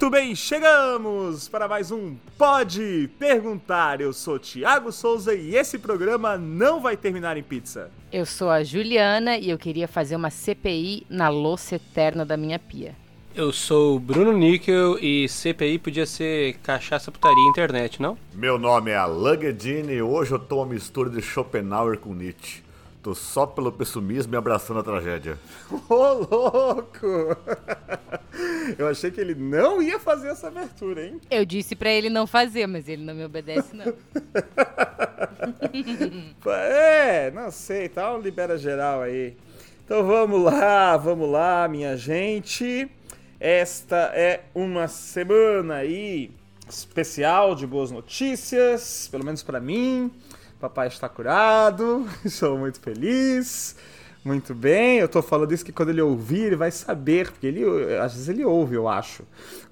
Muito bem, chegamos para mais um Pode Perguntar. Eu sou Tiago Souza e esse programa não vai terminar em pizza. Eu sou a Juliana e eu queria fazer uma CPI na louça eterna da minha pia. Eu sou o Bruno Níquel e CPI podia ser cachaça putaria internet, não? Meu nome é Alan Guedini e hoje eu tô uma mistura de Schopenhauer com Nietzsche. Tô só pelo pessimismo e abraçando a tragédia. Ô, louco! Eu achei que ele não ia fazer essa abertura, hein? Eu disse para ele não fazer, mas ele não me obedece, não. é, não sei, tá um libera geral aí. Então vamos lá, vamos lá, minha gente. Esta é uma semana aí especial de boas notícias, pelo menos para mim. Papai está curado, sou muito feliz. Muito bem, eu tô falando isso que quando ele ouvir, ele vai saber, porque ele às vezes ele ouve, eu acho,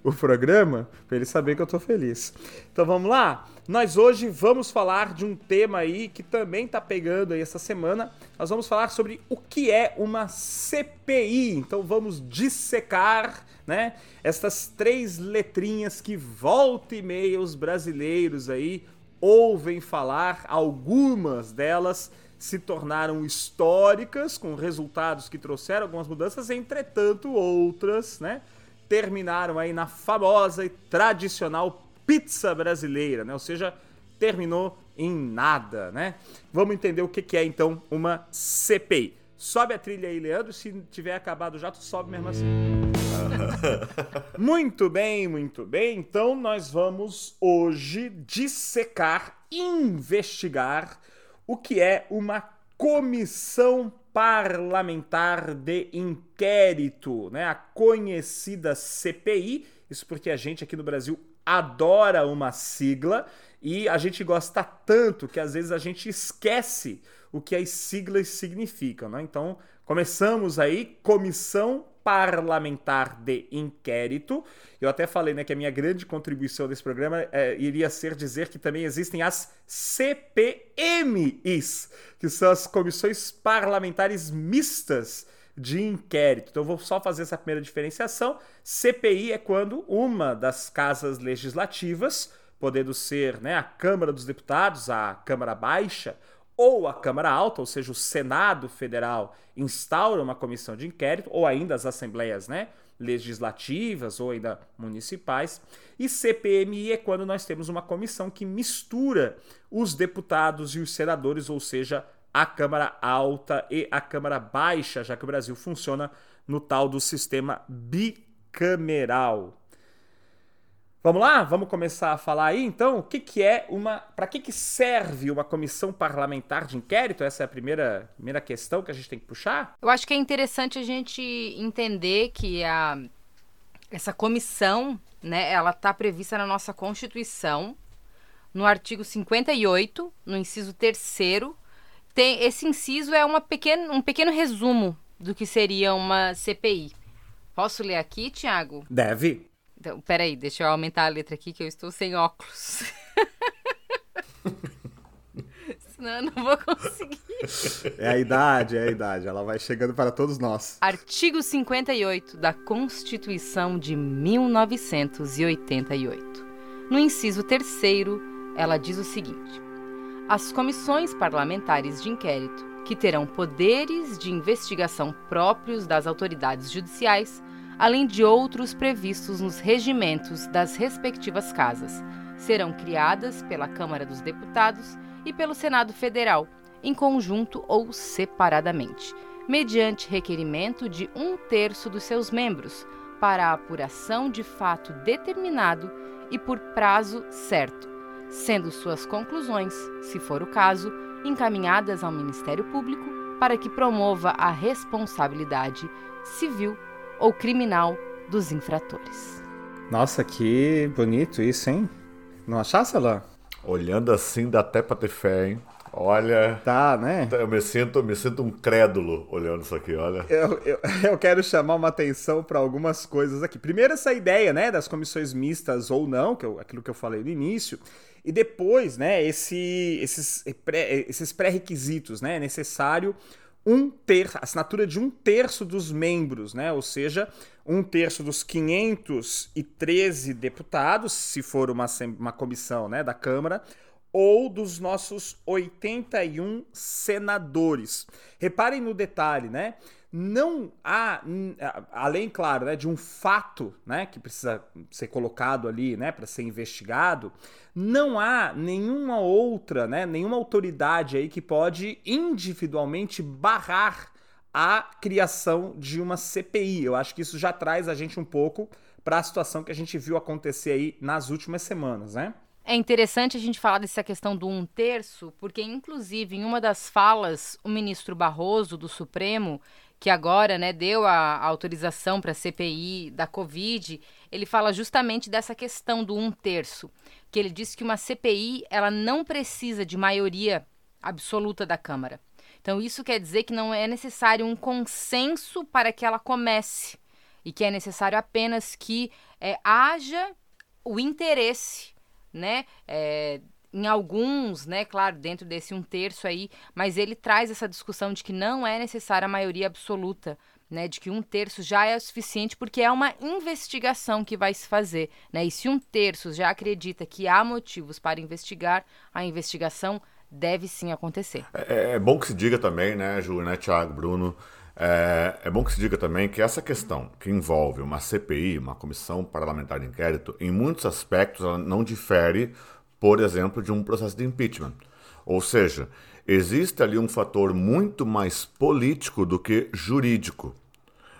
o programa, para ele saber que eu tô feliz. Então vamos lá? Nós hoje vamos falar de um tema aí que também tá pegando aí essa semana. Nós vamos falar sobre o que é uma CPI. Então vamos dissecar, né, essas três letrinhas que volta e meia os brasileiros aí ouvem falar, algumas delas se tornaram históricas, com resultados que trouxeram algumas mudanças, entretanto, outras, né, terminaram aí na famosa e tradicional pizza brasileira, né? Ou seja, terminou em nada, né? Vamos entender o que é então uma CPI. Sobe a trilha aí, Leandro. Se tiver acabado já, tu sobe mesmo assim. muito bem, muito bem. Então nós vamos hoje dissecar, investigar o que é uma comissão parlamentar de inquérito, né? A conhecida CPI. Isso porque a gente aqui no Brasil adora uma sigla e a gente gosta tanto que às vezes a gente esquece o que as siglas significam, né? Então, começamos aí comissão parlamentar de inquérito. Eu até falei né, que a minha grande contribuição desse programa é, iria ser dizer que também existem as CPMIs, que são as comissões parlamentares mistas de inquérito. Então, vou só fazer essa primeira diferenciação. CPI é quando uma das casas legislativas, podendo ser né, a Câmara dos Deputados, a Câmara Baixa, ou a Câmara Alta, ou seja, o Senado Federal, instaura uma comissão de inquérito, ou ainda as assembleias né, legislativas ou ainda municipais. E CPMI é quando nós temos uma comissão que mistura os deputados e os senadores, ou seja, a Câmara Alta e a Câmara Baixa, já que o Brasil funciona no tal do sistema bicameral. Vamos lá? Vamos começar a falar aí então o que, que é uma. Para que, que serve uma comissão parlamentar de inquérito? Essa é a primeira, primeira questão que a gente tem que puxar? Eu acho que é interessante a gente entender que a, essa comissão, né, ela está prevista na nossa Constituição, no artigo 58, no inciso 3 tem esse inciso é uma pequeno, um pequeno resumo do que seria uma CPI. Posso ler aqui, Tiago? Deve. Então, peraí, deixa eu aumentar a letra aqui que eu estou sem óculos. Senão eu não vou conseguir. É a idade, é a idade. Ela vai chegando para todos nós. Artigo 58 da Constituição de 1988. No inciso 3, ela diz o seguinte: As comissões parlamentares de inquérito, que terão poderes de investigação próprios das autoridades judiciais, além de outros previstos nos regimentos das respectivas casas. Serão criadas pela Câmara dos Deputados e pelo Senado Federal, em conjunto ou separadamente, mediante requerimento de um terço dos seus membros, para a apuração de fato determinado e por prazo certo, sendo suas conclusões, se for o caso, encaminhadas ao Ministério Público para que promova a responsabilidade civil ou criminal dos infratores. Nossa, que bonito isso, hein? Não achasse, Alain? Olhando assim dá até pra ter fé, hein? Olha. Tá, né? Eu me sinto, me sinto um crédulo olhando isso aqui, olha. Eu, eu, eu quero chamar uma atenção para algumas coisas aqui. Primeiro, essa ideia, né, das comissões mistas ou não, que eu, aquilo que eu falei no início. E depois, né, esse, esses, pré, esses pré-requisitos, né? É necessário um ter, assinatura de um terço dos membros, né? Ou seja, um terço dos 513 deputados, se for uma, uma comissão né, da Câmara, ou dos nossos 81 senadores. Reparem no detalhe, né? Não há, além, claro, né, de um fato né, que precisa ser colocado ali né, para ser investigado, não há nenhuma outra, né, nenhuma autoridade aí que pode individualmente barrar a criação de uma CPI. Eu acho que isso já traz a gente um pouco para a situação que a gente viu acontecer aí nas últimas semanas, né? É interessante a gente falar dessa questão do um terço, porque, inclusive, em uma das falas, o ministro Barroso, do Supremo, que agora né, deu a, autorização para a CPI da Covid, ele fala justamente dessa questão do um terço, que ele disse que uma CPI ela não precisa de maioria absoluta da Câmara. Então, isso quer dizer que não é necessário um consenso para que ela comece, e que é necessário apenas que é, haja o interesse né? É, em alguns, né, claro, dentro desse um terço aí, mas ele traz essa discussão de que não é necessária a maioria absoluta, né, de que um terço já é suficiente porque é uma investigação que vai se fazer, né, e se um terço já acredita que há motivos para investigar, a investigação deve sim acontecer. É, é bom que se diga também, né, Ju, né, Tiago, Bruno, é, é, bom que se diga também que essa questão que envolve uma CPI, uma comissão parlamentar de inquérito, em muitos aspectos ela não difere, por exemplo, de um processo de impeachment. Ou seja, existe ali um fator muito mais político do que jurídico.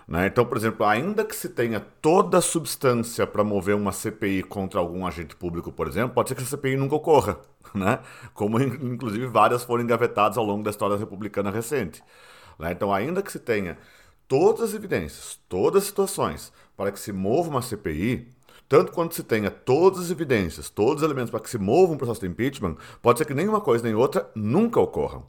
Né? Então, por exemplo, ainda que se tenha toda a substância para mover uma CPI contra algum agente público, por exemplo, pode ser que essa CPI nunca ocorra, né? como inclusive várias foram engavetadas ao longo da história republicana recente. Né? Então, ainda que se tenha todas as evidências, todas as situações para que se mova uma CPI, tanto quanto se tenha todas as evidências, todos os elementos para que se mova um processo de impeachment, pode ser que nenhuma coisa nem outra nunca ocorram.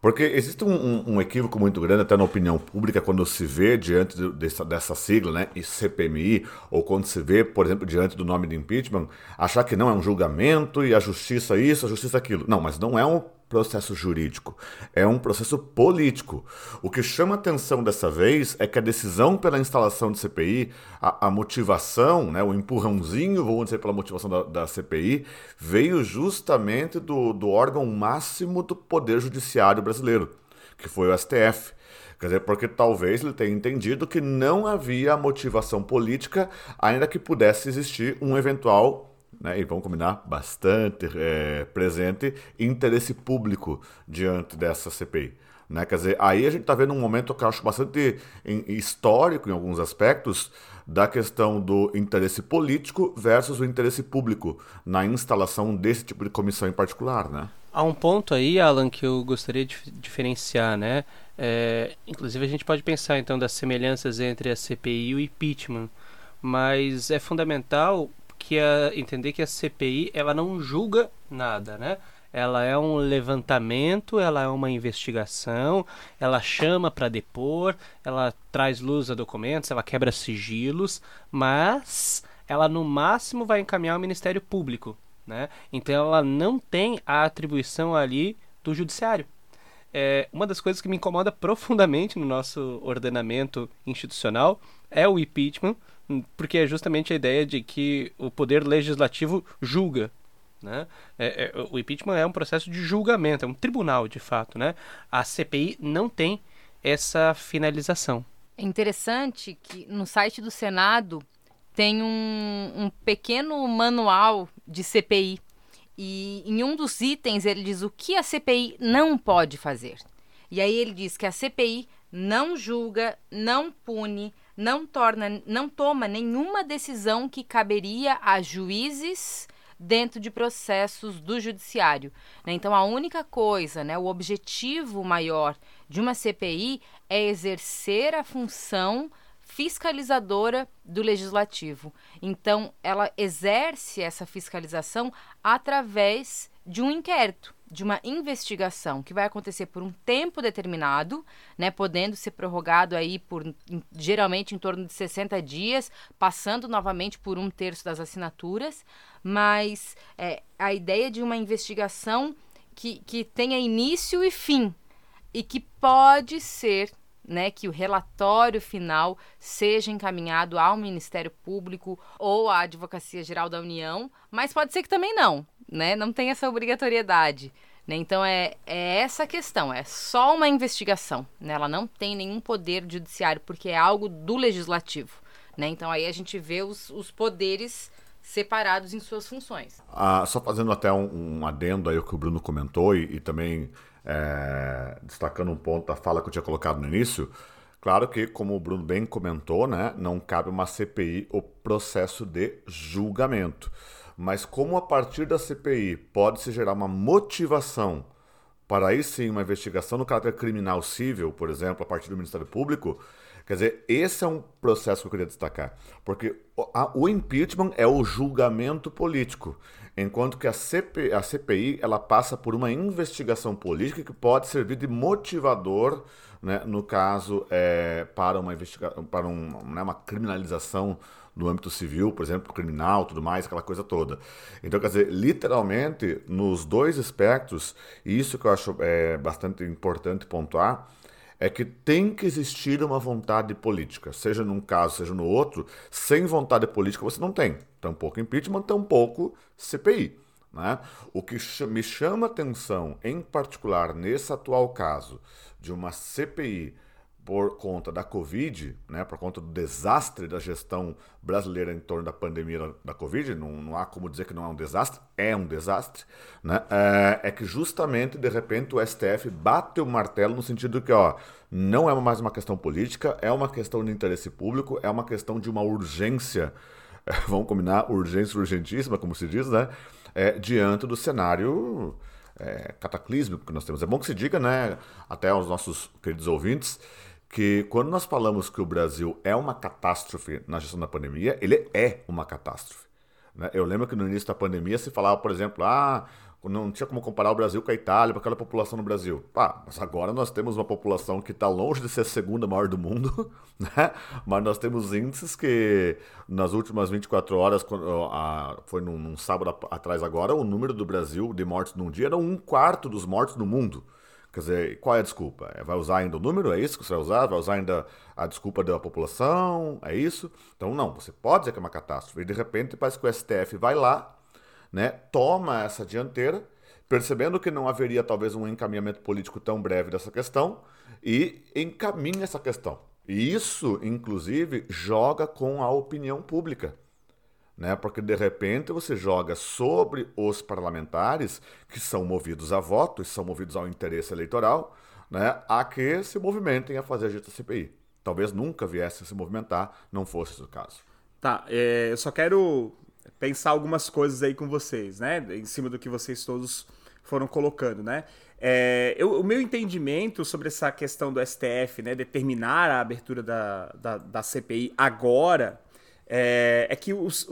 Porque existe um, um, um, equívoco muito grande, até na opinião pública, quando se vê diante de, dessa, dessa sigla, né, CPMI, ou quando se vê, por exemplo, diante do nome de impeachment, achar que não é um julgamento e a justiça isso, a justiça aquilo. Não, mas não é um processo jurídico, é um processo político. O que chama atenção dessa vez é que a decisão pela instalação de CPI, a, a motivação, né, o empurrãozinho, vamos dizer, pela motivação da, da CPI, veio justamente do, do órgão máximo do Poder Judiciário brasileiro, que foi o STF. Quer dizer, porque talvez ele tenha entendido que não havia motivação política, ainda que pudesse existir um eventual né, e vamos combinar, bastante é, presente interesse público diante dessa CPI. Né? Quer dizer, aí a gente está vendo um momento que eu acho bastante histórico em alguns aspectos da questão do interesse político versus o interesse público na instalação desse tipo de comissão em particular, né? Há um ponto aí, Alan, que eu gostaria de diferenciar, né? É, inclusive a gente pode pensar então das semelhanças entre a CPI e o impeachment, mas é fundamental que a, entender que a CPI ela não julga nada, né? Ela é um levantamento, ela é uma investigação, ela chama para depor, ela traz luz a documentos, ela quebra sigilos, mas ela no máximo vai encaminhar ao Ministério Público, né? Então ela não tem a atribuição ali do judiciário. É, uma das coisas que me incomoda profundamente no nosso ordenamento institucional é o impeachment, porque é justamente a ideia de que o poder legislativo julga. Né? É, é, o impeachment é um processo de julgamento, é um tribunal de fato. Né? A CPI não tem essa finalização. É interessante que no site do Senado tem um, um pequeno manual de CPI. E em um dos itens ele diz o que a CPI não pode fazer. E aí ele diz que a CPI não julga, não pune, não torna, não toma nenhuma decisão que caberia a juízes dentro de processos do judiciário. Né? Então, a única coisa, né, o objetivo maior de uma CPI é exercer a função fiscalizadora do legislativo. Então, ela exerce essa fiscalização através de um inquérito de uma investigação que vai acontecer por um tempo determinado, né, podendo ser prorrogado aí por geralmente em torno de 60 dias, passando novamente por um terço das assinaturas, mas é, a ideia de uma investigação que, que tenha início e fim. e que pode ser né, que o relatório final seja encaminhado ao Ministério Público ou à Advocacia Geral da União, mas pode ser que também não, né? Não tem essa obrigatoriedade. Né? Então é, é essa questão, é só uma investigação. Né? Ela não tem nenhum poder judiciário, porque é algo do legislativo. Né? Então aí a gente vê os, os poderes separados em suas funções. Ah, só fazendo até um, um adendo aí o que o Bruno comentou e, e também é, destacando um ponto da fala que eu tinha colocado no início, claro que, como o Bruno bem comentou, né, não cabe uma CPI o processo de julgamento. Mas como a partir da CPI pode-se gerar uma motivação para aí sim uma investigação no caráter criminal civil, por exemplo, a partir do Ministério Público, quer dizer, esse é um processo que eu queria destacar. Porque o impeachment é o julgamento político enquanto que a, CP, a CPI ela passa por uma investigação política que pode servir de motivador, né, no caso, é, para uma investigação, para um, né, uma criminalização no âmbito civil, por exemplo, criminal, tudo mais, aquela coisa toda. Então, quer dizer, literalmente, nos dois aspectos, e isso que eu acho é, bastante importante pontuar, é que tem que existir uma vontade política, seja num caso, seja no outro. Sem vontade política você não tem. Tampouco impeachment, tampouco CPI. Né? O que me chama atenção, em particular nesse atual caso, de uma CPI por conta da Covid, né, por conta do desastre da gestão brasileira em torno da pandemia da Covid, não, não há como dizer que não é um desastre, é um desastre, né, é, é que justamente, de repente, o STF bate o martelo no sentido que, ó, não é mais uma questão política, é uma questão de interesse público, é uma questão de uma urgência, vamos combinar, urgência urgentíssima, como se diz, né, é, diante do cenário é, cataclísmico que nós temos. É bom que se diga, né, até aos nossos queridos ouvintes, que quando nós falamos que o Brasil é uma catástrofe na gestão da pandemia, ele é uma catástrofe. Né? Eu lembro que no início da pandemia se falava, por exemplo, ah, não tinha como comparar o Brasil com a Itália, com aquela população no Brasil. Mas agora nós temos uma população que está longe de ser a segunda maior do mundo, né? mas nós temos índices que nas últimas 24 horas, foi num, num sábado atrás agora, o número do Brasil de mortes num dia era um quarto dos mortos no mundo. Quer dizer, qual é a desculpa? É, vai usar ainda o número? É isso que você vai usar? Vai usar ainda a desculpa da população? É isso? Então, não, você pode dizer que é uma catástrofe. E de repente parece que o STF vai lá, né, toma essa dianteira, percebendo que não haveria talvez um encaminhamento político tão breve dessa questão, e encaminha essa questão. E isso, inclusive, joga com a opinião pública né? Porque de repente você joga sobre os parlamentares que são movidos a votos, são movidos ao interesse eleitoral, né? A que se movimentem a fazer a gestão CPI. Talvez nunca viesse a se movimentar, não fosse esse o caso. Tá, é, eu só quero pensar algumas coisas aí com vocês, né? Em cima do que vocês todos foram colocando, né? É, eu, o meu entendimento sobre essa questão do STF, né, determinar a abertura da, da, da CPI agora, é, é que os,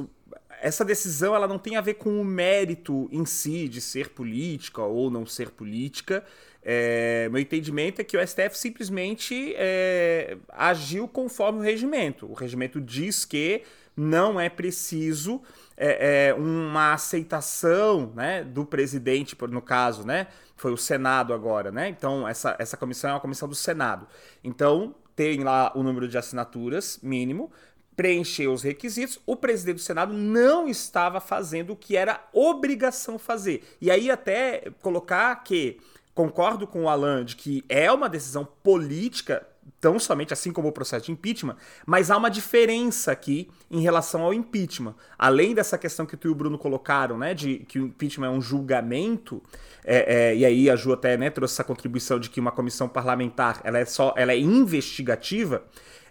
essa decisão ela não tem a ver com o mérito em si de ser política ou não ser política. É, meu entendimento é que o STF simplesmente é, agiu conforme o regimento. O regimento diz que não é preciso é, é uma aceitação né, do presidente, no caso, né? Foi o Senado agora, né? Então, essa, essa comissão é uma comissão do Senado. Então, tem lá o número de assinaturas mínimo, preencher os requisitos, o presidente do Senado não estava fazendo o que era obrigação fazer. E aí até colocar que concordo com o Alan de que é uma decisão política, tão somente assim como o processo de impeachment, mas há uma diferença aqui em relação ao impeachment. Além dessa questão que tu e o Bruno colocaram, né, de que o impeachment é um julgamento, é, é, e aí a Ju até né, trouxe essa contribuição de que uma comissão parlamentar ela é só ela é investigativa.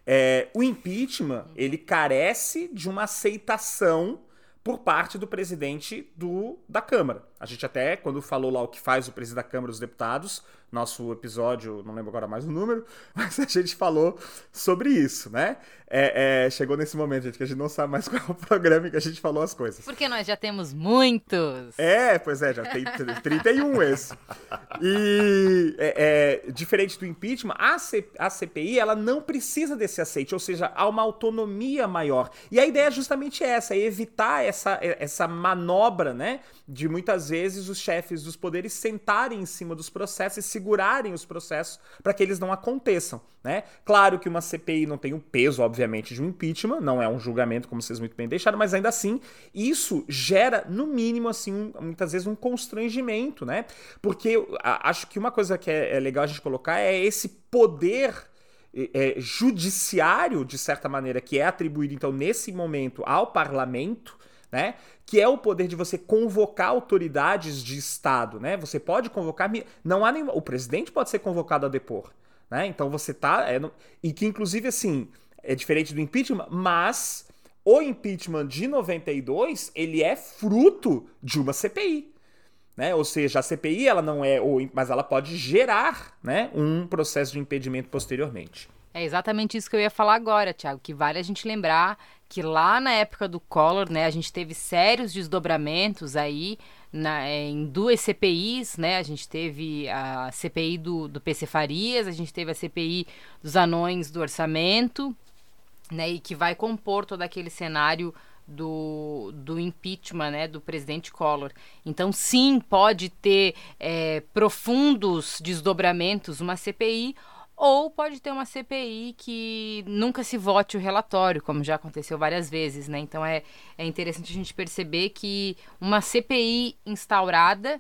É, o impeachment, ele carece de uma aceitação por parte do presidente do, da Câmara. A gente até, quando falou lá o que faz o presidente da Câmara dos Deputados, nosso episódio, não lembro agora mais o número, mas a gente falou sobre isso, né? É, é, chegou nesse momento, gente, que a gente não sabe mais qual é o programa que a gente falou as coisas. Porque nós já temos muitos. É, pois é, já tem 31 esse. E é, é, diferente do impeachment, a, C, a CPI ela não precisa desse aceite, ou seja, há uma autonomia maior. E a ideia é justamente essa, é evitar essa, essa manobra, né? De muitas muitas vezes os chefes dos poderes sentarem em cima dos processos e segurarem os processos para que eles não aconteçam, né? Claro que uma CPI não tem o peso, obviamente, de um impeachment, não é um julgamento, como vocês muito bem deixaram, mas ainda assim, isso gera, no mínimo, assim, um, muitas vezes um constrangimento, né? Porque acho que uma coisa que é, é legal a gente colocar é esse poder é, judiciário, de certa maneira, que é atribuído, então, nesse momento ao parlamento, né? Que é o poder de você convocar autoridades de Estado, né? Você pode convocar. Não há nenhum. O presidente pode ser convocado a depor. Né? Então você tá. É, e que, inclusive, assim, é diferente do impeachment, mas o impeachment de 92 ele é fruto de uma CPI. Né? Ou seja, a CPI ela não é, mas ela pode gerar né, um processo de impedimento posteriormente. É exatamente isso que eu ia falar agora, Tiago, que vale a gente lembrar que lá na época do Collor, né, a gente teve sérios desdobramentos aí na, em duas CPIs, né? A gente teve a CPI do, do PC Farias, a gente teve a CPI dos anões do orçamento, né? E que vai compor todo aquele cenário do, do impeachment né, do presidente Collor. Então, sim, pode ter é, profundos desdobramentos uma CPI, ou pode ter uma CPI que nunca se vote o relatório, como já aconteceu várias vezes. Né? Então, é, é interessante a gente perceber que uma CPI instaurada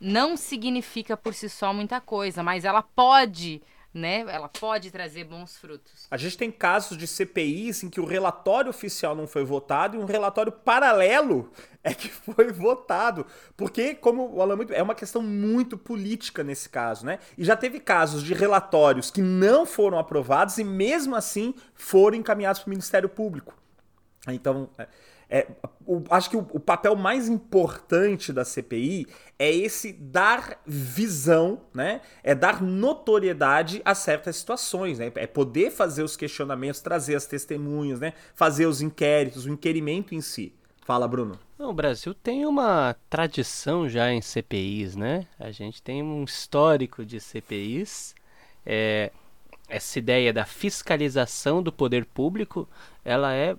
não significa por si só muita coisa, mas ela pode né? Ela pode trazer bons frutos. A gente tem casos de CPIs em que o relatório oficial não foi votado e um relatório paralelo é que foi votado. Porque, como o Alan muito. É uma questão muito política nesse caso, né? E já teve casos de relatórios que não foram aprovados e mesmo assim foram encaminhados para o Ministério Público. Então. É, o, acho que o, o, papel mais importante da CPI é esse dar visão, né? É dar notoriedade a certas situações, né? É poder fazer os questionamentos, trazer as testemunhas, né? Fazer os inquéritos, o inquerimento em si. Fala, Bruno. o Brasil tem uma tradição já em CPIs, né? A gente tem um histórico de CPIs. É, essa ideia da fiscalização do poder público, ela é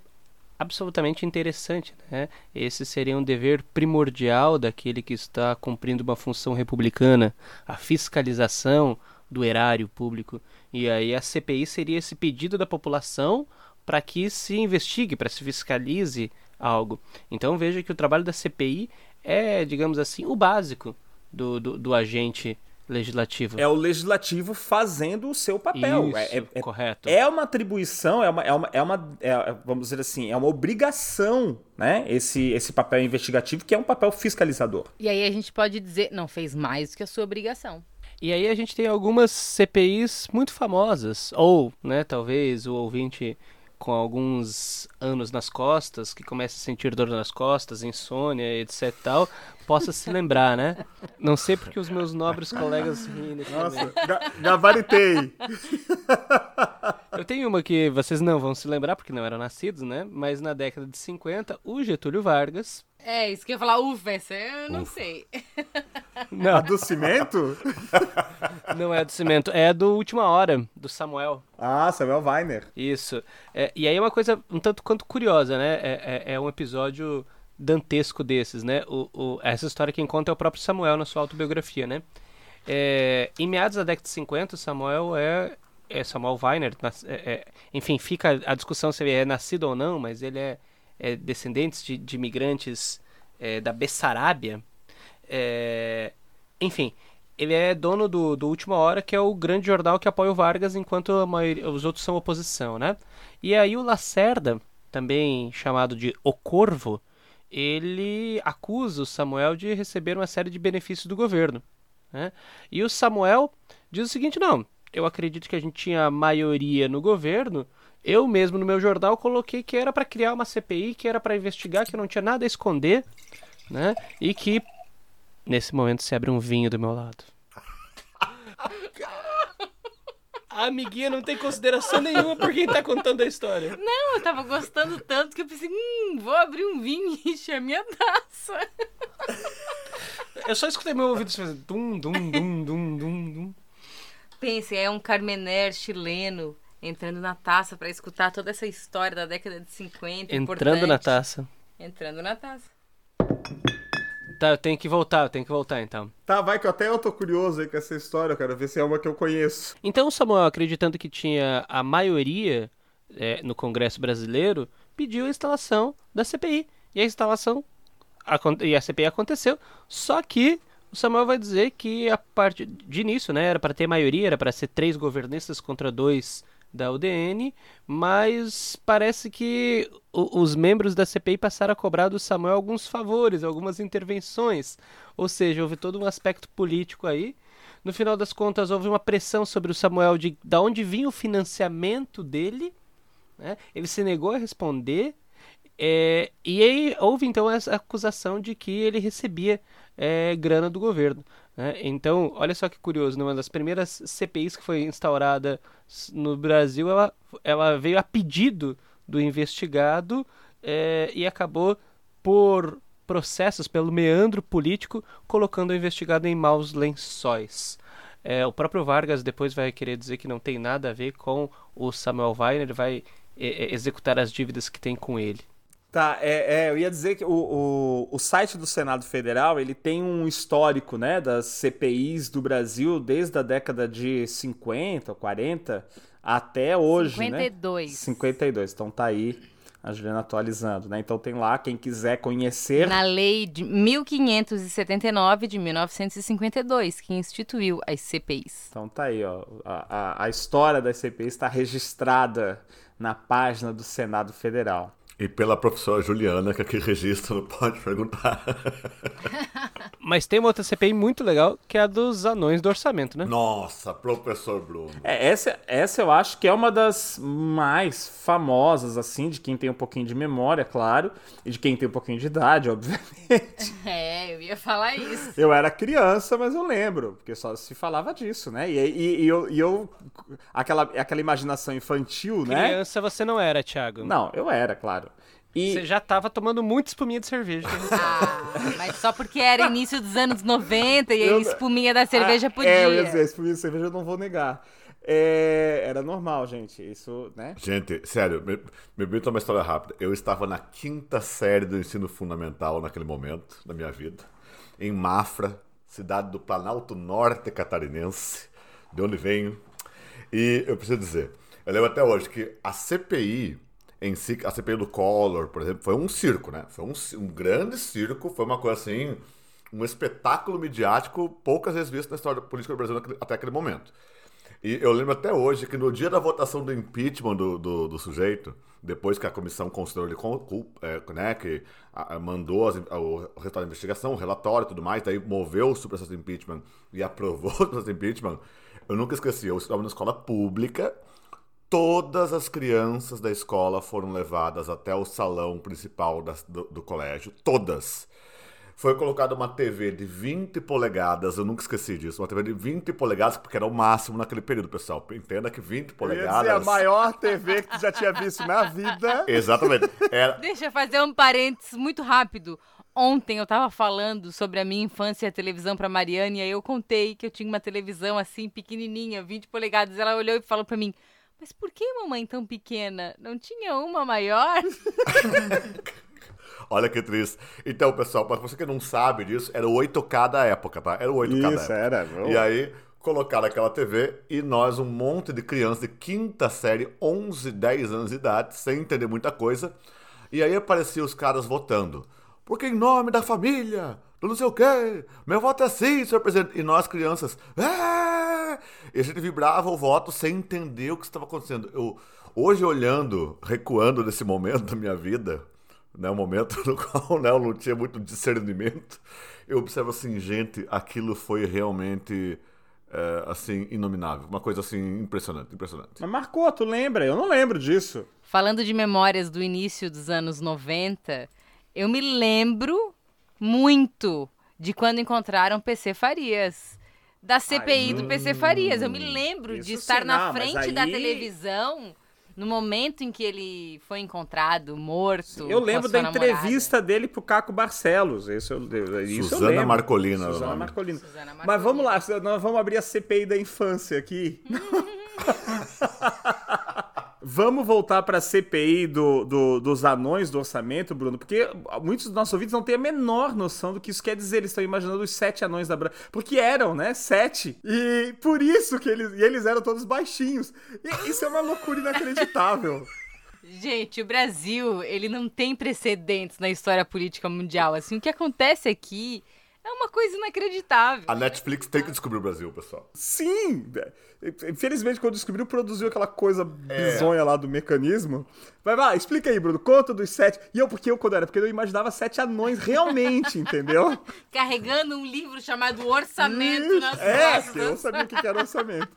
absolutamente interessante. Né? Esse seria um dever primordial daquele que está cumprindo uma função republicana, a fiscalização do erário público. E aí a CPI seria esse pedido da população para que se investigue, para se fiscalize algo. Então veja que o trabalho da CPI é, digamos assim, o básico do, do, do agente legislativo. É o legislativo fazendo o seu papel. Isso, é, é, correto. É uma atribuição, é uma, é uma, é uma é, vamos dizer assim, é uma obrigação, né? Esse, esse papel investigativo, que é um papel fiscalizador. E aí a gente pode dizer, não fez mais do que a sua obrigação. E aí a gente tem algumas CPIs muito famosas, ou, né, talvez o ouvinte com alguns anos nas costas, que começa a sentir dor nas costas, insônia, etc tal, possa se lembrar, né? Não sei porque os meus nobres colegas riem nesse Nossa, ga gabaritei! Eu tenho uma que vocês não vão se lembrar, porque não eram nascidos, né? Mas na década de 50, o Getúlio Vargas... É, isso que eu ia falar, ufa, essa eu não ufa. sei. Não. A do cimento? Não é a do cimento, é a do Última Hora, do Samuel. Ah, Samuel Weiner. Isso. É, e aí é uma coisa um tanto quanto curiosa, né? É, é, é um episódio dantesco desses, né? O, o, essa história quem conta é o próprio Samuel na sua autobiografia, né? É, em meados da década de 50, Samuel é, é Samuel Weiner, é, é, enfim, fica a discussão se ele é nascido ou não, mas ele é, é descendente de, de imigrantes é, da Bessarábia. enfim, ele é dono do, do Última Hora, que é o grande jornal que apoia o Vargas, enquanto maioria, os outros são oposição, né? E aí o Lacerda, também chamado de O Corvo, ele acusa o Samuel de receber uma série de benefícios do governo. Né? E o Samuel diz o seguinte: não, eu acredito que a gente tinha maioria no governo. Eu mesmo no meu jornal coloquei que era para criar uma CPI, que era para investigar, que não tinha nada a esconder, né? E que nesse momento se abre um vinho do meu lado. A amiguinha não tem consideração nenhuma por quem tá contando a história. Não, eu tava gostando tanto que eu pensei, hum, vou abrir um vinho e encher a minha taça. Eu só escutei meu ouvido fazendo dum, dum, dum, dum, dum, dum. Pense, é um carmener chileno entrando na taça para escutar toda essa história da década de 50. Entrando importante. na taça. Entrando na taça. Tá, eu tenho que voltar, eu tenho que voltar então. Tá, vai que até eu tô curioso aí com essa história, eu quero ver se é uma que eu conheço. Então Samuel, acreditando que tinha a maioria é, no Congresso brasileiro, pediu a instalação da CPI. E a instalação e a CPI aconteceu, só que o Samuel vai dizer que a parte de início, né, era para ter maioria, era para ser três governistas contra dois da UDN, mas parece que os membros da CPI passaram a cobrar do Samuel alguns favores, algumas intervenções, ou seja, houve todo um aspecto político aí. No final das contas, houve uma pressão sobre o Samuel de da onde vinha o financiamento dele. Né? Ele se negou a responder. É, e aí houve então essa acusação de que ele recebia é, grana do governo. Né? Então, olha só que curioso, numa das primeiras CPIs que foi instaurada no Brasil, ela, ela veio a pedido do investigado é, e acabou por processos, pelo meandro político, colocando o investigado em maus lençóis. É, o próprio Vargas depois vai querer dizer que não tem nada a ver com o Samuel Weiner, vai é, é, executar as dívidas que tem com ele. Tá, é, é, eu ia dizer que o, o, o, site do Senado Federal ele tem um histórico né, das CPIs do Brasil desde a década de 50, 40 até hoje. 52. Né? 52. Então tá aí a Juliana atualizando, né? Então tem lá, quem quiser conhecer. Na lei de 1579 de 1952, que instituiu as CPIs. Então tá aí, ó. A, a, a história das CPIs está registrada na página do Senado Federal. E pela professora Juliana, que aqui registra, não pode perguntar. Mas tem uma outra CPI muito legal, que é a dos anões do orçamento, né? Nossa, professor Bruno. É, essa, essa eu acho que é uma das mais famosas, assim, de quem tem um pouquinho de memória, claro, e de quem tem um pouquinho de idade, obviamente. É, eu ia falar isso. Eu era criança, mas eu lembro, porque só se falava disso, né? E, e, e eu, e eu aquela, aquela imaginação infantil, criança né? Criança você não era, Thiago. Não, eu era, claro. E... Você já tava tomando muita espuminha de cerveja. Ah, mas só porque era início dos anos 90 e a espuminha da cerveja ah, podia. É, eu ia dizer, espuminha de cerveja eu não vou negar. É, era normal, gente. Isso, né? Gente, sério, me, me permita uma história rápida. Eu estava na quinta série do ensino fundamental naquele momento da minha vida, em Mafra, cidade do Planalto Norte catarinense, de onde venho. E eu preciso dizer, eu lembro até hoje que a CPI em si, a CPI do Collor, por exemplo, foi um circo, né? Foi um, um grande circo, foi uma coisa assim, um espetáculo midiático poucas vezes visto na história política do Brasil até aquele momento. E eu lembro até hoje que no dia da votação do impeachment do, do, do sujeito, depois que a comissão considerou ele, é, né, que mandou as, o resultado da investigação, o relatório e tudo mais, daí moveu o processo de impeachment e aprovou o processo de impeachment, eu nunca esqueci, eu estava na escola pública, todas as crianças da escola foram levadas até o salão principal do, do, colégio, todas. Foi colocada uma TV de 20 polegadas, eu nunca esqueci disso, uma TV de 20 polegadas, porque era o máximo naquele período, pessoal. Entenda que 20 polegadas. É a maior TV que tu já tinha visto na vida. Exatamente. Era... Deixa eu fazer um parênteses muito rápido. Ontem eu tava falando sobre a minha infância e a televisão pra Mariane, e aí eu contei que eu tinha uma televisão assim, pequenininha, 20 polegadas. Ela olhou e falou pra mim: mas por que mamãe tão pequena? Não tinha uma maior? Olha que triste. Então, pessoal, para você que não sabe disso, era o 8K da época, tá? Era o 8K Isso, da época. era. Meu. E aí, colocaram aquela TV e nós, um monte de crianças de quinta série, 11, 10 anos de idade, sem entender muita coisa. E aí apareciam os caras votando. Porque em nome da família, do não sei o quê, meu voto é sim, senhor presidente. E nós, crianças, é! E a gente vibrava o voto sem entender o que estava acontecendo. Eu, hoje, olhando, recuando desse momento da minha vida, né, um momento no qual né, eu não tinha muito discernimento, eu observo assim, gente, aquilo foi realmente é, assim, inominável. Uma coisa assim, impressionante, impressionante. Mas marcou, tu lembra? Eu não lembro disso. Falando de memórias do início dos anos 90, eu me lembro muito de quando encontraram PC Farias da CPI Ai, do PC Farias. Eu me lembro de estar sim, na frente aí... da televisão no momento em que ele foi encontrado morto. Eu lembro da entrevista dele pro Caco Barcelos. Isso eu, isso Suzana eu Marcolina. Suzana Marcolina. Suzana Marcolina. Mas vamos lá, nós vamos abrir a CPI da infância aqui. Vamos voltar para a CPI do, do, dos anões do orçamento, Bruno, porque muitos dos nossos ouvintes não têm a menor noção do que isso quer dizer. Eles estão imaginando os sete anões da Branca. Porque eram, né? Sete. E por isso que eles. E eles eram todos baixinhos. E isso é uma loucura inacreditável. Gente, o Brasil, ele não tem precedentes na história política mundial. Assim, o que acontece aqui é uma coisa inacreditável. A Netflix tem que descobrir o Brasil, pessoal. Sim! Infelizmente, quando descobriu, produziu aquela coisa é. bizonha lá do mecanismo. Vai, vai, explica aí, Bruno. Conta dos sete. E eu, porque eu, quando era? Porque eu imaginava sete anões realmente, entendeu? Carregando um livro chamado Orçamento nas é, costas. É, eu sabia o que era orçamento.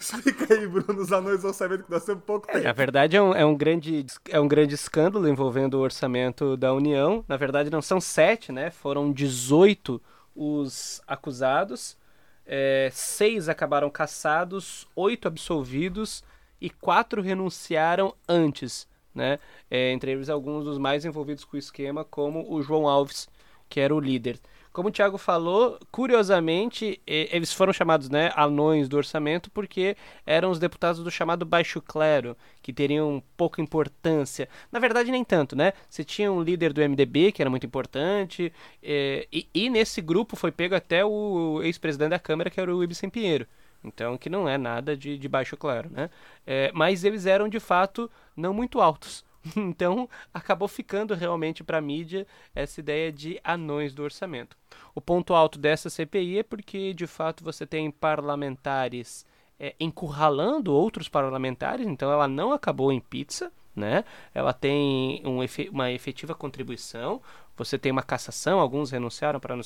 Explica aí, Bruno, os anões do orçamento que nós temos pouco tempo. Na verdade, é um, é, um grande, é um grande escândalo envolvendo o orçamento da União. Na verdade, não são sete, né? Foram 18 os acusados. É, seis acabaram caçados, oito absolvidos e quatro renunciaram antes. Né? É, entre eles, alguns dos mais envolvidos com o esquema, como o João Alves, que era o líder. Como o Thiago falou, curiosamente, eles foram chamados né, anões do orçamento porque eram os deputados do chamado baixo clero, que teriam pouca importância. Na verdade, nem tanto, né? Você tinha um líder do MDB, que era muito importante, e, e nesse grupo foi pego até o ex-presidente da Câmara, que era o Ibsen Pinheiro. Então, que não é nada de, de baixo clero, né? É, mas eles eram, de fato, não muito altos. Então, acabou ficando realmente para a mídia essa ideia de anões do orçamento. O ponto alto dessa CPI é porque, de fato, você tem parlamentares é, encurralando outros parlamentares, então ela não acabou em pizza, né? Ela tem um uma efetiva contribuição, você tem uma cassação, alguns renunciaram para não,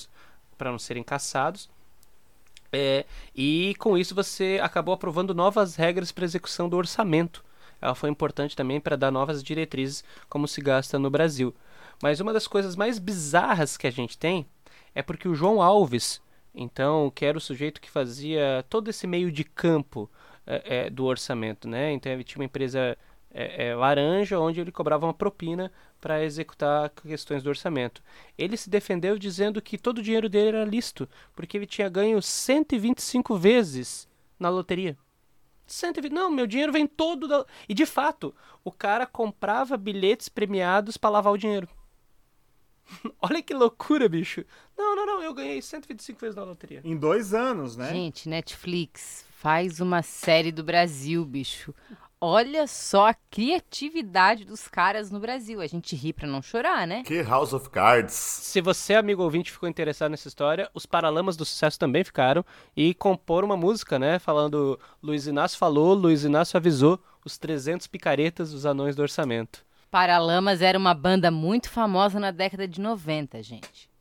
não serem cassados. É, e com isso você acabou aprovando novas regras para execução do orçamento ela foi importante também para dar novas diretrizes como se gasta no Brasil. Mas uma das coisas mais bizarras que a gente tem é porque o João Alves, então, que era o sujeito que fazia todo esse meio de campo é, é, do orçamento, né? Então ele tinha uma empresa é, laranja onde ele cobrava uma propina para executar questões do orçamento. Ele se defendeu dizendo que todo o dinheiro dele era lícito, porque ele tinha ganho 125 vezes na loteria. 120. Não, meu dinheiro vem todo da... E de fato, o cara comprava bilhetes premiados para lavar o dinheiro. Olha que loucura, bicho. Não, não, não, eu ganhei 125 vezes na loteria. Em dois anos, né? Gente, Netflix faz uma série do Brasil, bicho. Olha só a criatividade dos caras no Brasil. A gente ri pra não chorar, né? Que House of Cards. Se você, amigo ouvinte, ficou interessado nessa história, os Paralamas do Sucesso também ficaram e comporam uma música, né? Falando Luiz Inácio falou, Luiz Inácio avisou, os 300 picaretas, os anões do orçamento. Paralamas era uma banda muito famosa na década de 90, gente.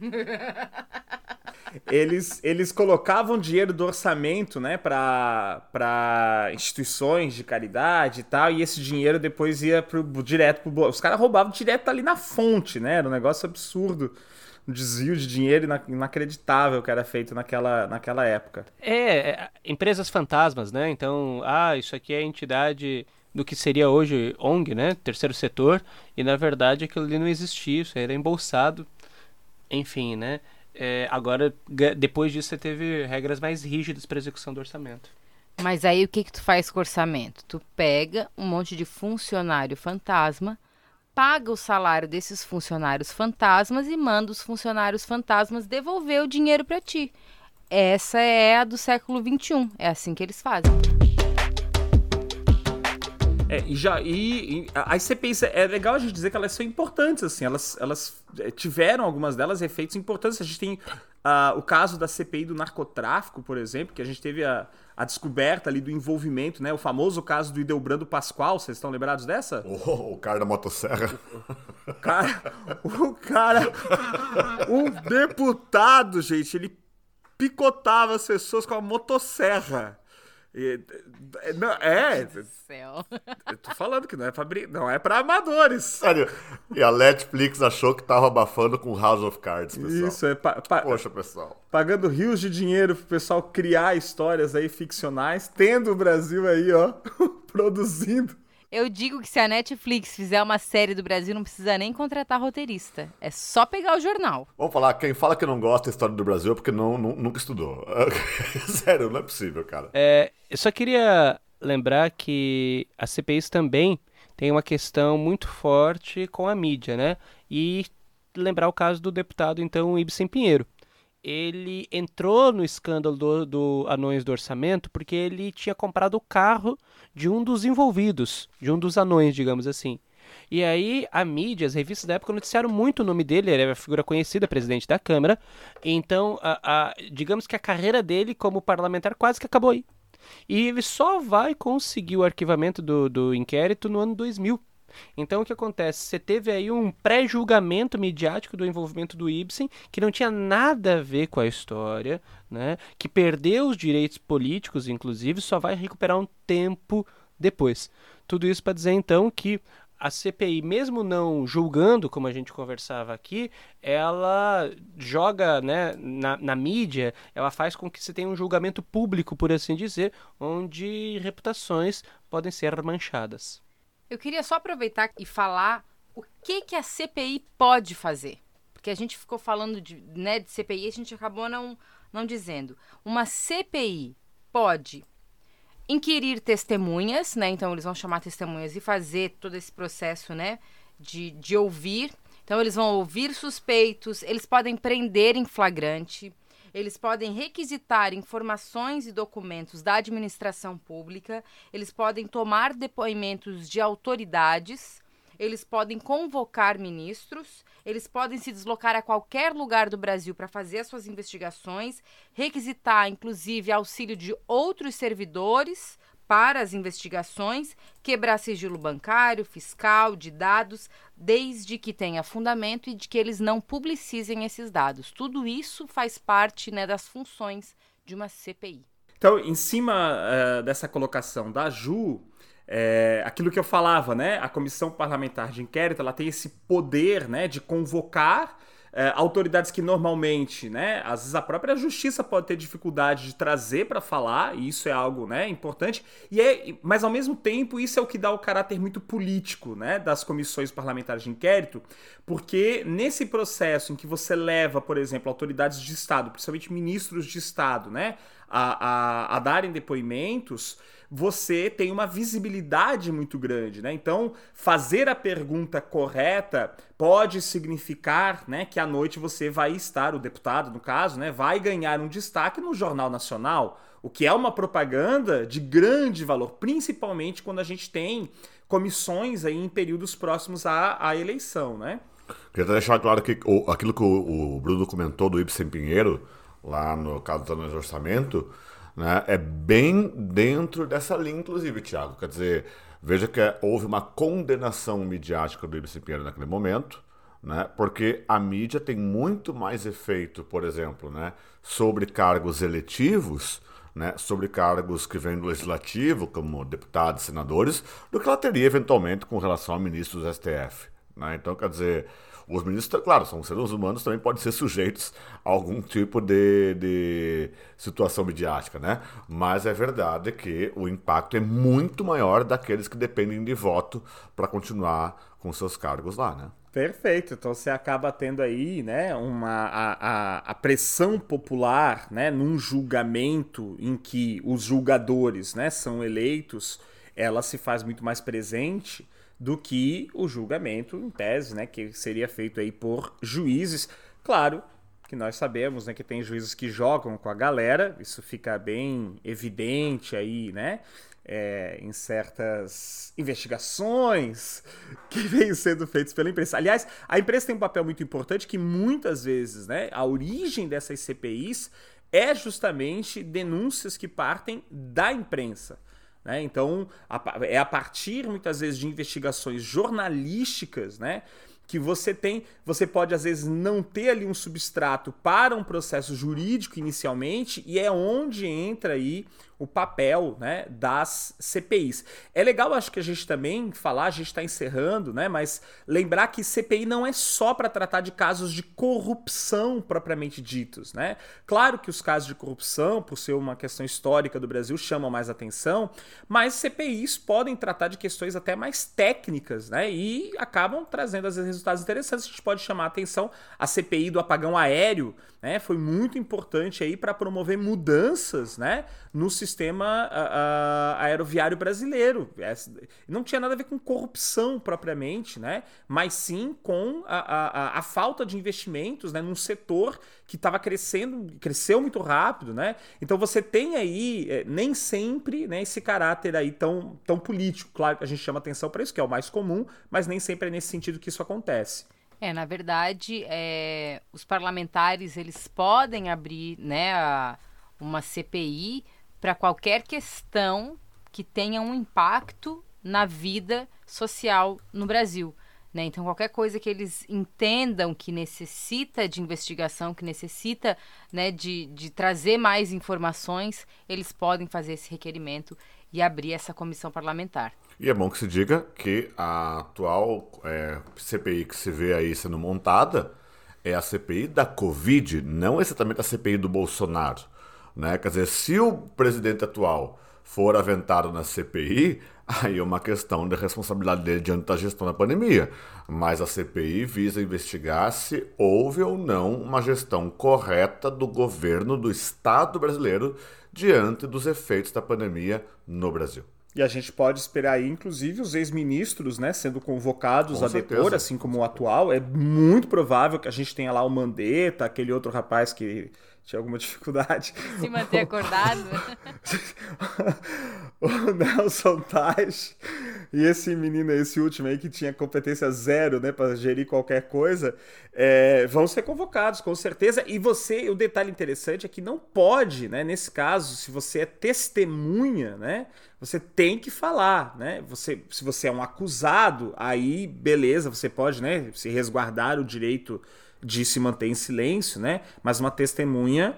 eles, eles colocavam dinheiro do orçamento, né, para instituições de caridade e tal, e esse dinheiro depois ia pro, direto pro Os caras roubavam direto ali na fonte, né? Era um negócio absurdo. Um desvio de dinheiro inacreditável que era feito naquela, naquela época. É, é, empresas fantasmas, né? Então, ah, isso aqui é entidade do que seria hoje ONG, né? Terceiro setor, e na verdade aquilo ali não existia, isso era embolsado. Enfim, né? É, agora, depois disso, você teve regras mais rígidas para execução do orçamento. Mas aí o que, que tu faz com o orçamento? Tu pega um monte de funcionário fantasma, paga o salário desses funcionários fantasmas e manda os funcionários fantasmas devolver o dinheiro para ti. Essa é a do século XXI. É assim que eles fazem. É, e já e, e as CPIs é legal a gente dizer que elas são importantes assim, elas, elas é, tiveram algumas delas efeitos importantes. A gente tem uh, o caso da CPI do narcotráfico, por exemplo, que a gente teve a, a descoberta ali do envolvimento, né? O famoso caso do Idelbrando Pascoal, vocês estão lembrados dessa? Oh, o cara da motosserra. O cara, o cara, o deputado, gente, ele picotava as pessoas com a motosserra. E, não, é. Meu Deus do céu. Eu tô falando que não é pra, não é pra amadores. Sério. E a Netflix achou que tava abafando com House of Cards, pessoal. Isso, é. Pa, pa, Poxa, pessoal. Pagando rios de dinheiro pro pessoal criar histórias aí ficcionais, tendo o Brasil aí, ó, produzindo eu digo que se a Netflix fizer uma série do Brasil, não precisa nem contratar roteirista. É só pegar o jornal. Vamos falar, quem fala que não gosta da história do Brasil é porque não, não nunca estudou. Sério, não é possível, cara. É, eu só queria lembrar que as CPIs também tem uma questão muito forte com a mídia, né? E lembrar o caso do deputado, então, Ibsen Pinheiro. Ele entrou no escândalo do, do Anões do Orçamento porque ele tinha comprado o carro de um dos envolvidos, de um dos anões, digamos assim. E aí a mídia, as revistas da época noticiaram muito o nome dele, ele era figura conhecida, presidente da Câmara. Então, a, a, digamos que a carreira dele como parlamentar quase que acabou aí. E ele só vai conseguir o arquivamento do, do inquérito no ano 2000. Então o que acontece? Você teve aí um pré-julgamento midiático do envolvimento do Ibsen, que não tinha nada a ver com a história, né? que perdeu os direitos políticos, inclusive, só vai recuperar um tempo depois. Tudo isso para dizer então que a CPI, mesmo não julgando, como a gente conversava aqui, ela joga né, na, na mídia, ela faz com que se tenha um julgamento público, por assim dizer, onde reputações podem ser manchadas. Eu queria só aproveitar e falar o que, que a CPI pode fazer. Porque a gente ficou falando de, né, de CPI e a gente acabou não, não dizendo. Uma CPI pode inquirir testemunhas, né? Então eles vão chamar testemunhas e fazer todo esse processo, né? De, de ouvir. Então eles vão ouvir suspeitos, eles podem prender em flagrante, eles podem requisitar informações e documentos da administração pública, eles podem tomar depoimentos de autoridades, eles podem convocar ministros, eles podem se deslocar a qualquer lugar do Brasil para fazer as suas investigações, requisitar, inclusive, auxílio de outros servidores para as investigações, quebrar sigilo bancário, fiscal, de dados, desde que tenha fundamento e de que eles não publicizem esses dados. Tudo isso faz parte né, das funções de uma CPI. Então, em cima uh, dessa colocação da Ju, é, aquilo que eu falava, né? A comissão parlamentar de inquérito ela tem esse poder, né, de convocar é, autoridades que normalmente, né, às vezes a própria justiça pode ter dificuldade de trazer para falar, e isso é algo, né, importante. E é, mas ao mesmo tempo isso é o que dá o caráter muito político, né, das comissões parlamentares de inquérito, porque nesse processo em que você leva, por exemplo, autoridades de Estado, principalmente ministros de Estado, né, a, a, a darem depoimentos você tem uma visibilidade muito grande, né? Então, fazer a pergunta correta pode significar, né, que à noite você vai estar, o deputado no caso, né, vai ganhar um destaque no Jornal Nacional, o que é uma propaganda de grande valor, principalmente quando a gente tem comissões aí em períodos próximos à, à eleição, né? Queria deixar claro que aquilo que o, o Bruno comentou do Ibsen Pinheiro, lá no caso do orçamento, né? É bem dentro dessa linha, inclusive, Tiago. Quer dizer, veja que houve uma condenação midiática do Ibsen Pinheiro naquele momento, né? porque a mídia tem muito mais efeito, por exemplo, né? sobre cargos eletivos, né? sobre cargos que vêm do legislativo, como deputados e senadores, do que ela teria eventualmente com relação a ministros do STF. Né? Então, quer dizer, os ministros, claro, são seres humanos, também podem ser sujeitos a algum tipo de, de situação midiática, né? Mas é verdade que o impacto é muito maior daqueles que dependem de voto para continuar com seus cargos lá, né? Perfeito. Então você acaba tendo aí, né, uma a, a, a, pressão popular, né, num julgamento em que os julgadores, né, são eleitos, ela se faz muito mais presente do que o julgamento, em tese, né, que seria feito aí por juízes. Claro que nós sabemos né, que tem juízes que jogam com a galera, isso fica bem evidente aí, né? É, em certas investigações que vêm sendo feitas pela imprensa. Aliás, a imprensa tem um papel muito importante que muitas vezes, né, a origem dessas CPIs é justamente denúncias que partem da imprensa. Né? Então, é a partir muitas vezes de investigações jornalísticas, né? que você tem, você pode às vezes não ter ali um substrato para um processo jurídico inicialmente, e é onde entra aí o papel né, das CPIs. É legal, acho que a gente também falar, a gente está encerrando, né, mas lembrar que CPI não é só para tratar de casos de corrupção propriamente ditos. Né? Claro que os casos de corrupção, por ser uma questão histórica do Brasil, chamam mais atenção, mas CPIs podem tratar de questões até mais técnicas né, e acabam trazendo às vezes resultados interessantes. A gente pode chamar a atenção a CPI do apagão aéreo, né, foi muito importante aí para promover mudanças né, no sistema sistema uh, aeroviário brasileiro. Não tinha nada a ver com corrupção propriamente, né? mas sim com a, a, a falta de investimentos né? num setor que estava crescendo, cresceu muito rápido. Né? Então você tem aí, é, nem sempre, né, esse caráter aí tão, tão político. Claro que a gente chama atenção para isso, que é o mais comum, mas nem sempre é nesse sentido que isso acontece. É, na verdade, é, os parlamentares eles podem abrir né, a, uma CPI para qualquer questão que tenha um impacto na vida social no Brasil. Né? Então, qualquer coisa que eles entendam que necessita de investigação, que necessita né, de, de trazer mais informações, eles podem fazer esse requerimento e abrir essa comissão parlamentar. E é bom que se diga que a atual é, CPI que se vê aí sendo montada é a CPI da Covid, não exatamente a CPI do Bolsonaro. Né? Quer dizer, se o presidente atual for aventado na CPI, aí é uma questão de responsabilidade dele diante da gestão da pandemia. Mas a CPI visa investigar se houve ou não uma gestão correta do governo do Estado brasileiro diante dos efeitos da pandemia no Brasil. E a gente pode esperar aí, inclusive, os ex-ministros né, sendo convocados Com a certeza. depor, assim como o atual. É muito provável que a gente tenha lá o Mandetta, aquele outro rapaz que tinha alguma dificuldade. Se manter acordado. o Nelson Taj e esse menino, esse último aí que tinha competência zero, né, para gerir qualquer coisa, é, vão ser convocados, com certeza. E você, o detalhe interessante é que não pode, né, nesse caso, se você é testemunha, né, você tem que falar, né? Você, se você é um acusado, aí beleza, você pode, né, se resguardar o direito de se manter em silêncio, né? Mas uma testemunha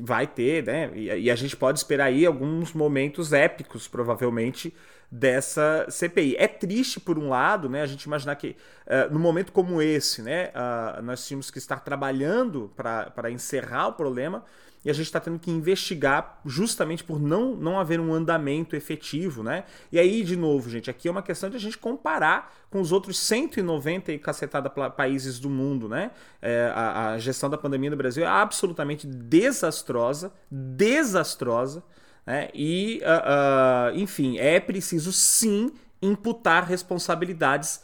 vai ter, né? E, a gente pode esperar aí alguns momentos épicos, provavelmente, dessa CPI. É triste, por um lado, né? A gente imaginar que uh, no momento como esse, né? Uh, nós tínhamos que estar trabalhando para encerrar o problema e a gente está tendo que investigar justamente por não, não haver um andamento efetivo, né? E aí, de novo, gente, aqui é uma questão de a gente comparar com os outros 190 e cacetada países do mundo, né? É, a, a gestão da pandemia no Brasil é absolutamente desastrosa, desastrosa, né? E, uh, uh, enfim, é preciso sim imputar responsabilidades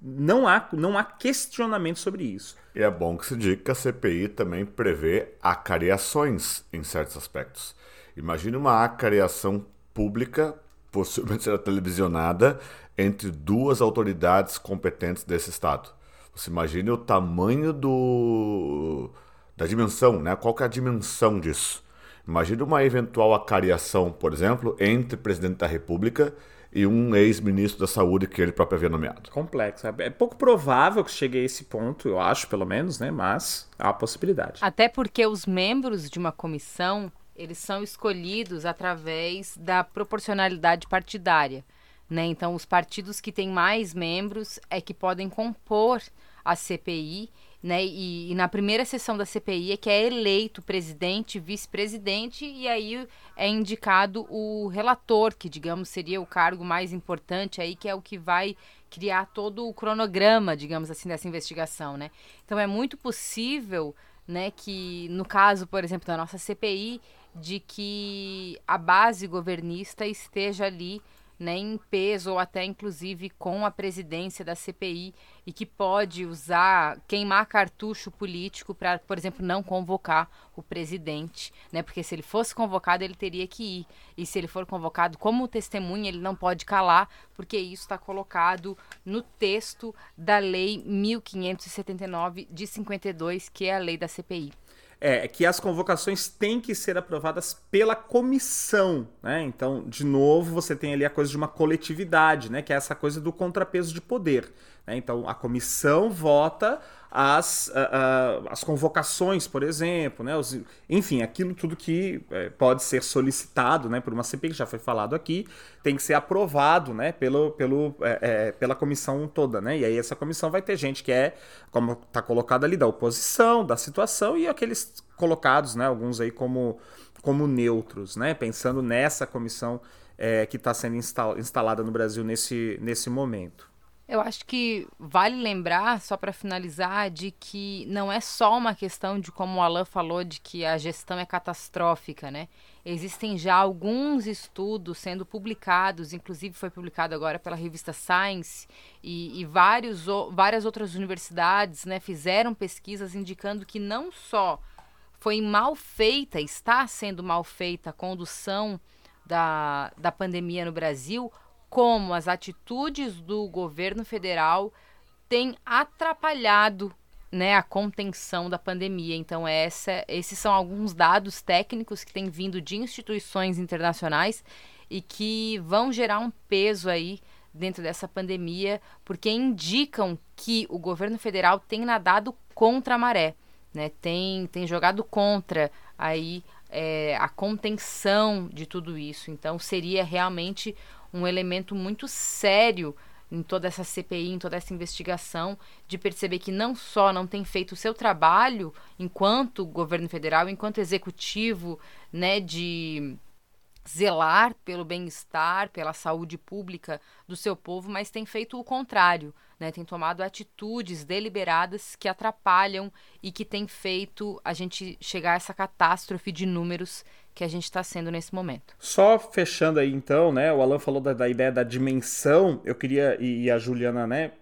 não há, não há questionamento sobre isso. E é bom que se diga que a CPI também prevê acariações em certos aspectos. Imagine uma acariação pública, possivelmente será televisionada, entre duas autoridades competentes desse Estado. Você imagine o tamanho do da dimensão, né? Qual que é a dimensão disso? Imagine uma eventual acariação, por exemplo, entre presidente da República e um ex-ministro da saúde que ele próprio havia nomeado. Complexo. É pouco provável que chegue a esse ponto, eu acho, pelo menos, né? Mas há a possibilidade. Até porque os membros de uma comissão, eles são escolhidos através da proporcionalidade partidária. Né? Então, os partidos que têm mais membros é que podem compor a CPI né? E, e, na primeira sessão da CPI é que é eleito presidente, vice-presidente e aí é indicado o relator, que digamos seria o cargo mais importante aí, que é o que vai criar todo o cronograma, digamos assim, dessa investigação, né? Então é muito possível, né, que no caso, por exemplo, da nossa CPI, de que a base governista esteja ali né, em peso ou até inclusive com a presidência da CPI e que pode usar, queimar cartucho político para, por exemplo, não convocar o presidente, né? Porque se ele fosse convocado, ele teria que ir. E se ele for convocado como testemunha, ele não pode calar, porque isso está colocado no texto da Lei 1579 de 52, que é a lei da CPI é que as convocações têm que ser aprovadas pela comissão, né? Então, de novo, você tem ali a coisa de uma coletividade, né? Que é essa coisa do contrapeso de poder. Né? Então, a comissão vota as, uh, uh, as convocações, por exemplo, né? Os, enfim, aquilo tudo que uh, pode ser solicitado né, por uma CPI, que já foi falado aqui, tem que ser aprovado né, pelo, pelo, é, pela comissão toda. Né? E aí essa comissão vai ter gente que é, como está colocado ali, da oposição, da situação, e aqueles colocados, né, alguns aí como, como neutros, né? pensando nessa comissão é, que está sendo instal, instalada no Brasil nesse, nesse momento. Eu acho que vale lembrar, só para finalizar, de que não é só uma questão de como o Alan falou, de que a gestão é catastrófica, né? Existem já alguns estudos sendo publicados, inclusive foi publicado agora pela revista Science, e, e vários, várias outras universidades né, fizeram pesquisas indicando que não só foi mal feita, está sendo mal feita a condução da, da pandemia no Brasil, como as atitudes do governo federal têm atrapalhado né, a contenção da pandemia. Então, essa, esses são alguns dados técnicos que têm vindo de instituições internacionais e que vão gerar um peso aí dentro dessa pandemia, porque indicam que o governo federal tem nadado contra a maré, né? tem, tem jogado contra aí é, a contenção de tudo isso. Então, seria realmente um elemento muito sério em toda essa CPI, em toda essa investigação, de perceber que não só não tem feito o seu trabalho enquanto governo federal, enquanto executivo, né, de zelar pelo bem-estar, pela saúde pública do seu povo, mas tem feito o contrário, né? Tem tomado atitudes deliberadas que atrapalham e que tem feito a gente chegar a essa catástrofe de números que a gente está sendo nesse momento. Só fechando aí então, né? O Alan falou da, da ideia da dimensão. Eu queria e, e a Juliana, né?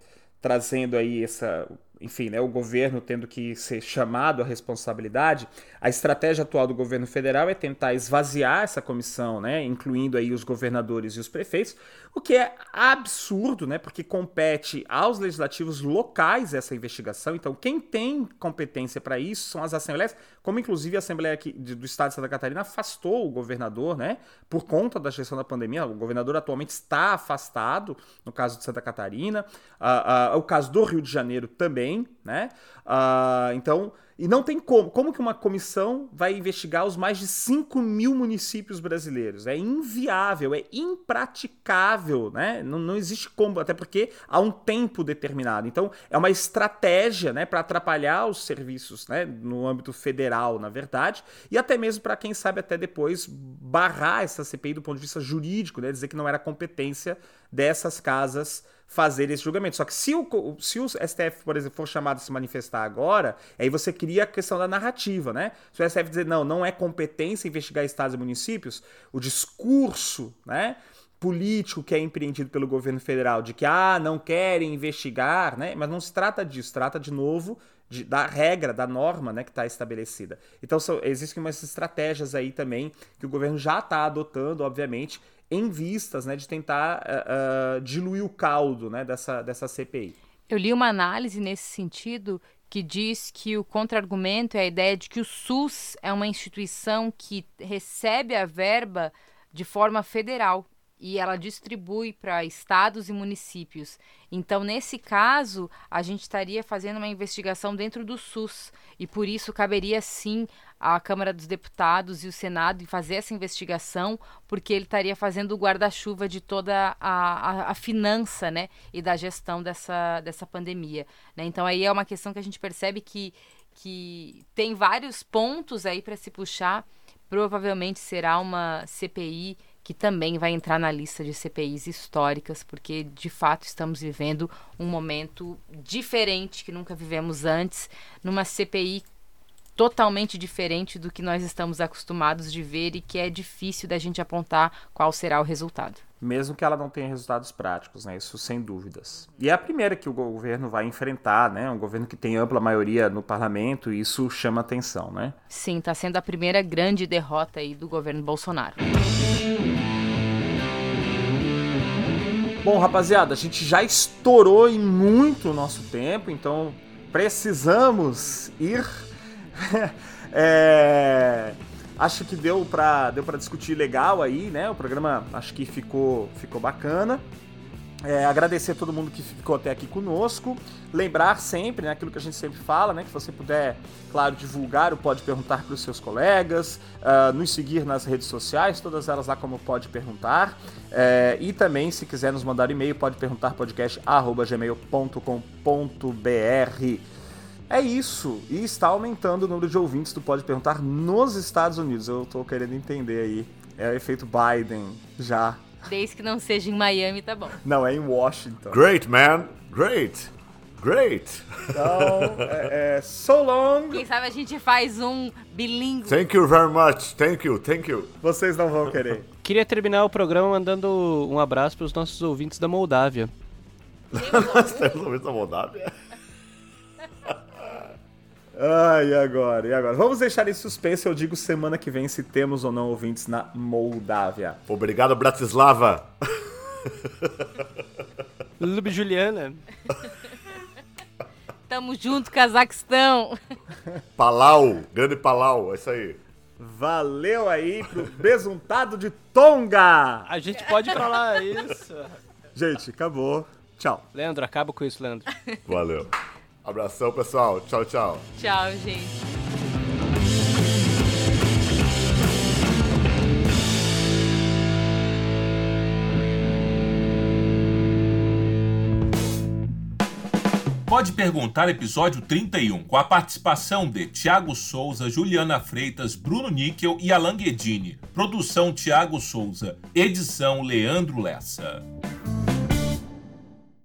Trazendo aí essa enfim, né, o governo tendo que ser chamado à responsabilidade, a estratégia atual do governo federal é tentar esvaziar essa comissão, né, incluindo aí os governadores e os prefeitos, o que é absurdo, né, porque compete aos legislativos locais essa investigação. Então, quem tem competência para isso são as assembleias, como inclusive a Assembleia aqui do Estado de Santa Catarina afastou o governador, né, por conta da gestão da pandemia. O governador atualmente está afastado, no caso de Santa Catarina, uh, uh, o caso do Rio de Janeiro também, né. Uh, então e não tem como. Como que uma comissão vai investigar os mais de 5 mil municípios brasileiros? É inviável, é impraticável, né? Não, não existe como, até porque há um tempo determinado. Então, é uma estratégia né, para atrapalhar os serviços né, no âmbito federal, na verdade, e até mesmo para, quem sabe, até depois barrar essa CPI do ponto de vista jurídico, né? Dizer que não era competência dessas casas fazer esse julgamento. Só que se o, se o STF, por exemplo, for chamado a se manifestar agora, aí você cria a questão da narrativa, né? Se o STF dizer, não, não é competência investigar estados e municípios, o discurso, né? político que é empreendido pelo governo federal de que ah não querem investigar né mas não se trata disso trata de novo de, da regra da norma né que está estabelecida então são, existem umas estratégias aí também que o governo já está adotando obviamente em vistas né, de tentar uh, uh, diluir o caldo né, dessa, dessa CPI. Eu li uma análise nesse sentido que diz que o contra-argumento é a ideia de que o SUS é uma instituição que recebe a verba de forma federal e ela distribui para estados e municípios. Então, nesse caso, a gente estaria fazendo uma investigação dentro do SUS e por isso caberia sim a Câmara dos Deputados e o Senado em fazer essa investigação, porque ele estaria fazendo o guarda-chuva de toda a, a, a, finança né, e da gestão dessa, dessa pandemia. Né? Então aí é uma questão que a gente percebe que, que tem vários pontos aí para se puxar. Provavelmente será uma CPI que também vai entrar na lista de CPIs históricas, porque de fato estamos vivendo um momento diferente que nunca vivemos antes, numa CPI totalmente diferente do que nós estamos acostumados de ver e que é difícil da gente apontar qual será o resultado. Mesmo que ela não tenha resultados práticos, né? Isso sem dúvidas. E é a primeira que o governo vai enfrentar, né? Um governo que tem ampla maioria no parlamento e isso chama atenção, né? Sim, está sendo a primeira grande derrota aí do governo Bolsonaro. Bom, rapaziada, a gente já estourou em muito o nosso tempo, então precisamos ir é, acho que deu para deu pra discutir legal aí, né? O programa acho que ficou, ficou bacana. É, agradecer a todo mundo que ficou até aqui conosco. Lembrar sempre, né, aquilo que a gente sempre fala, né, que você puder, claro, divulgar o Pode Perguntar para os seus colegas, uh, nos seguir nas redes sociais, todas elas lá como Pode Perguntar. É, e também, se quiser nos mandar e-mail, pode perguntar podcast.gmail.com.br. É isso. E está aumentando o número de ouvintes, tu pode perguntar, nos Estados Unidos. Eu estou querendo entender aí. É o efeito Biden já. Desde que não seja em Miami, tá bom. Não, é em Washington. Great, man. Great. Great. Então, é, é, so long. Quem sabe a gente faz um bilíngue. Thank you very much. Thank you, thank you. Vocês não vão querer. Queria terminar o programa mandando um abraço para os nossos ouvintes da Moldávia. Nós temos ouvintes da Moldávia? Ai, e agora? E agora? Vamos deixar em suspense, eu digo semana que vem se temos ou não ouvintes na Moldávia. Obrigado, Bratislava. Lube Juliana. Tamo junto, Cazaquistão. Palau, grande Palau, é isso aí. Valeu aí pro besuntado de Tonga! A gente pode lá, isso. Gente, acabou. Tchau. Leandro, acaba com isso, Leandro. Valeu. Abração, pessoal. Tchau, tchau. Tchau, gente. Pode Perguntar, episódio 31, com a participação de Tiago Souza, Juliana Freitas, Bruno Níquel e Alan Guedini. Produção Tiago Souza. Edição Leandro Lessa.